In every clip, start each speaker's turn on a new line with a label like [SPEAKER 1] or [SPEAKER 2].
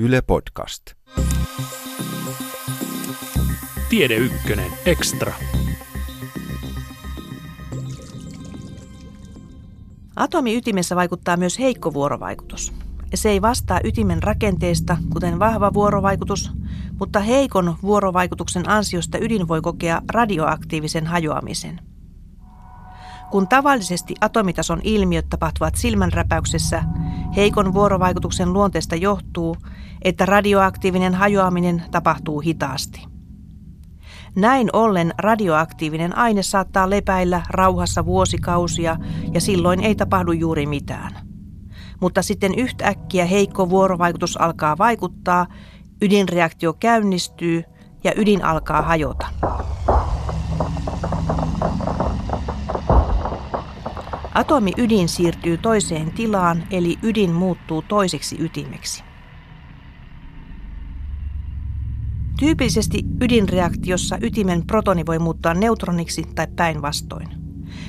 [SPEAKER 1] Yle Podcast.
[SPEAKER 2] Tiede Ykkönen Extra.
[SPEAKER 3] Atomi ytimessä vaikuttaa myös heikko vuorovaikutus. Se ei vastaa ytimen rakenteesta, kuten vahva vuorovaikutus, mutta heikon vuorovaikutuksen ansiosta ydin voi kokea radioaktiivisen hajoamisen. Kun tavallisesti atomitason ilmiöt tapahtuvat silmänräpäyksessä, heikon vuorovaikutuksen luonteesta johtuu, että radioaktiivinen hajoaminen tapahtuu hitaasti. Näin ollen radioaktiivinen aine saattaa lepäillä rauhassa vuosikausia ja silloin ei tapahdu juuri mitään. Mutta sitten yhtäkkiä heikko vuorovaikutus alkaa vaikuttaa, ydinreaktio käynnistyy ja ydin alkaa hajota. Atomi ydin siirtyy toiseen tilaan, eli ydin muuttuu toiseksi ytimeksi. Tyypillisesti ydinreaktiossa ytimen protoni voi muuttaa neutroniksi tai päinvastoin.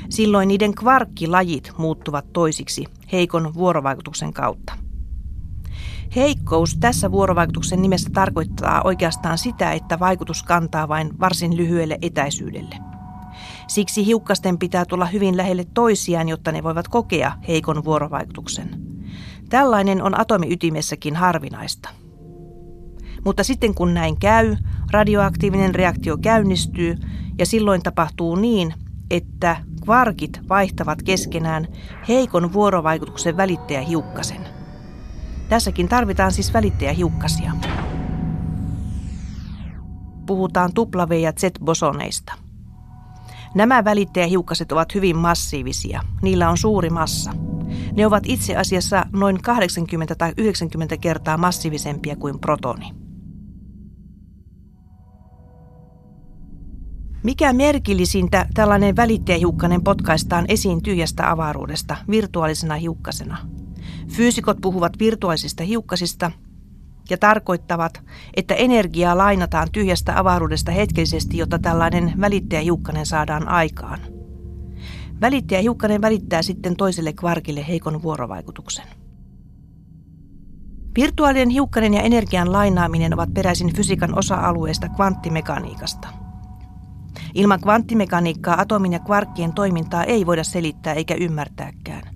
[SPEAKER 3] Silloin niiden kvarkkilajit muuttuvat toisiksi heikon vuorovaikutuksen kautta. Heikkous tässä vuorovaikutuksen nimessä tarkoittaa oikeastaan sitä, että vaikutus kantaa vain varsin lyhyelle etäisyydelle. Siksi hiukkasten pitää tulla hyvin lähelle toisiaan, jotta ne voivat kokea heikon vuorovaikutuksen. Tällainen on atomiytimessäkin harvinaista. Mutta sitten kun näin käy, radioaktiivinen reaktio käynnistyy ja silloin tapahtuu niin, että kvarkit vaihtavat keskenään heikon vuorovaikutuksen välittäjähiukkasen. Tässäkin tarvitaan siis välittäjähiukkasia. Puhutaan W- ja Z-bosoneista. Nämä välittäjähiukkaset ovat hyvin massiivisia. Niillä on suuri massa. Ne ovat itse asiassa noin 80 tai 90 kertaa massiivisempia kuin protoni. Mikä merkillisintä, tällainen välittäjähiukkanen potkaistaan esiin tyhjästä avaruudesta virtuaalisena hiukkasena. Fyysikot puhuvat virtuaalisista hiukkasista ja tarkoittavat, että energiaa lainataan tyhjästä avaruudesta hetkellisesti, jotta tällainen välittäjähiukkanen saadaan aikaan. Välittäjähiukkanen välittää sitten toiselle kvarkille heikon vuorovaikutuksen. Virtuaalinen hiukkanen ja energian lainaaminen ovat peräisin fysiikan osa-alueesta kvanttimekaniikasta – Ilman kvanttimekaniikkaa atomin ja kvarkkien toimintaa ei voida selittää eikä ymmärtääkään.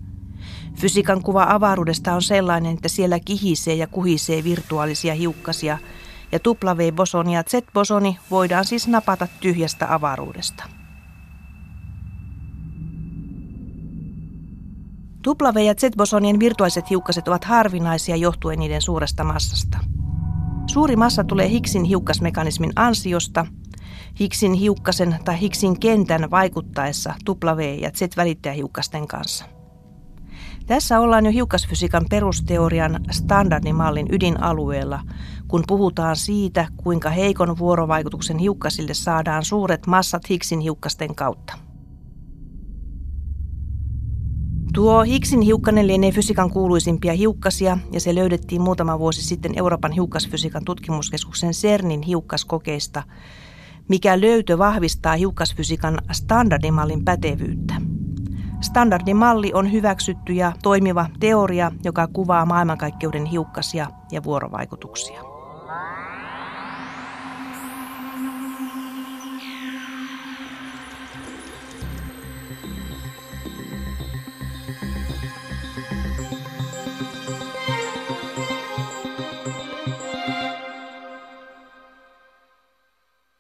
[SPEAKER 3] Fysiikan kuva avaruudesta on sellainen, että siellä kihisee ja kuhisee virtuaalisia hiukkasia, ja W-bosoni ja Z-bosoni voidaan siis napata tyhjästä avaruudesta. W- ja Z-bosonien virtuaaliset hiukkaset ovat harvinaisia johtuen niiden suuresta massasta. Suuri massa tulee Higgsin hiukkasmekanismin ansiosta – Higgsin hiukkasen tai Higgsin kentän vaikuttaessa W- ja Z-välittäjähiukkasten kanssa. Tässä ollaan jo hiukkasfysiikan perusteorian standardimallin ydinalueella, kun puhutaan siitä, kuinka heikon vuorovaikutuksen hiukkasille saadaan suuret massat Higgsin hiukkasten kautta. Tuo Higgsin hiukkanen lienee fysiikan kuuluisimpia hiukkasia ja se löydettiin muutama vuosi sitten Euroopan hiukkasfysiikan tutkimuskeskuksen CERNin hiukkaskokeista, mikä löytö vahvistaa hiukkasfysiikan standardimallin pätevyyttä. Standardimalli on hyväksytty ja toimiva teoria, joka kuvaa maailmankaikkeuden hiukkasia ja vuorovaikutuksia.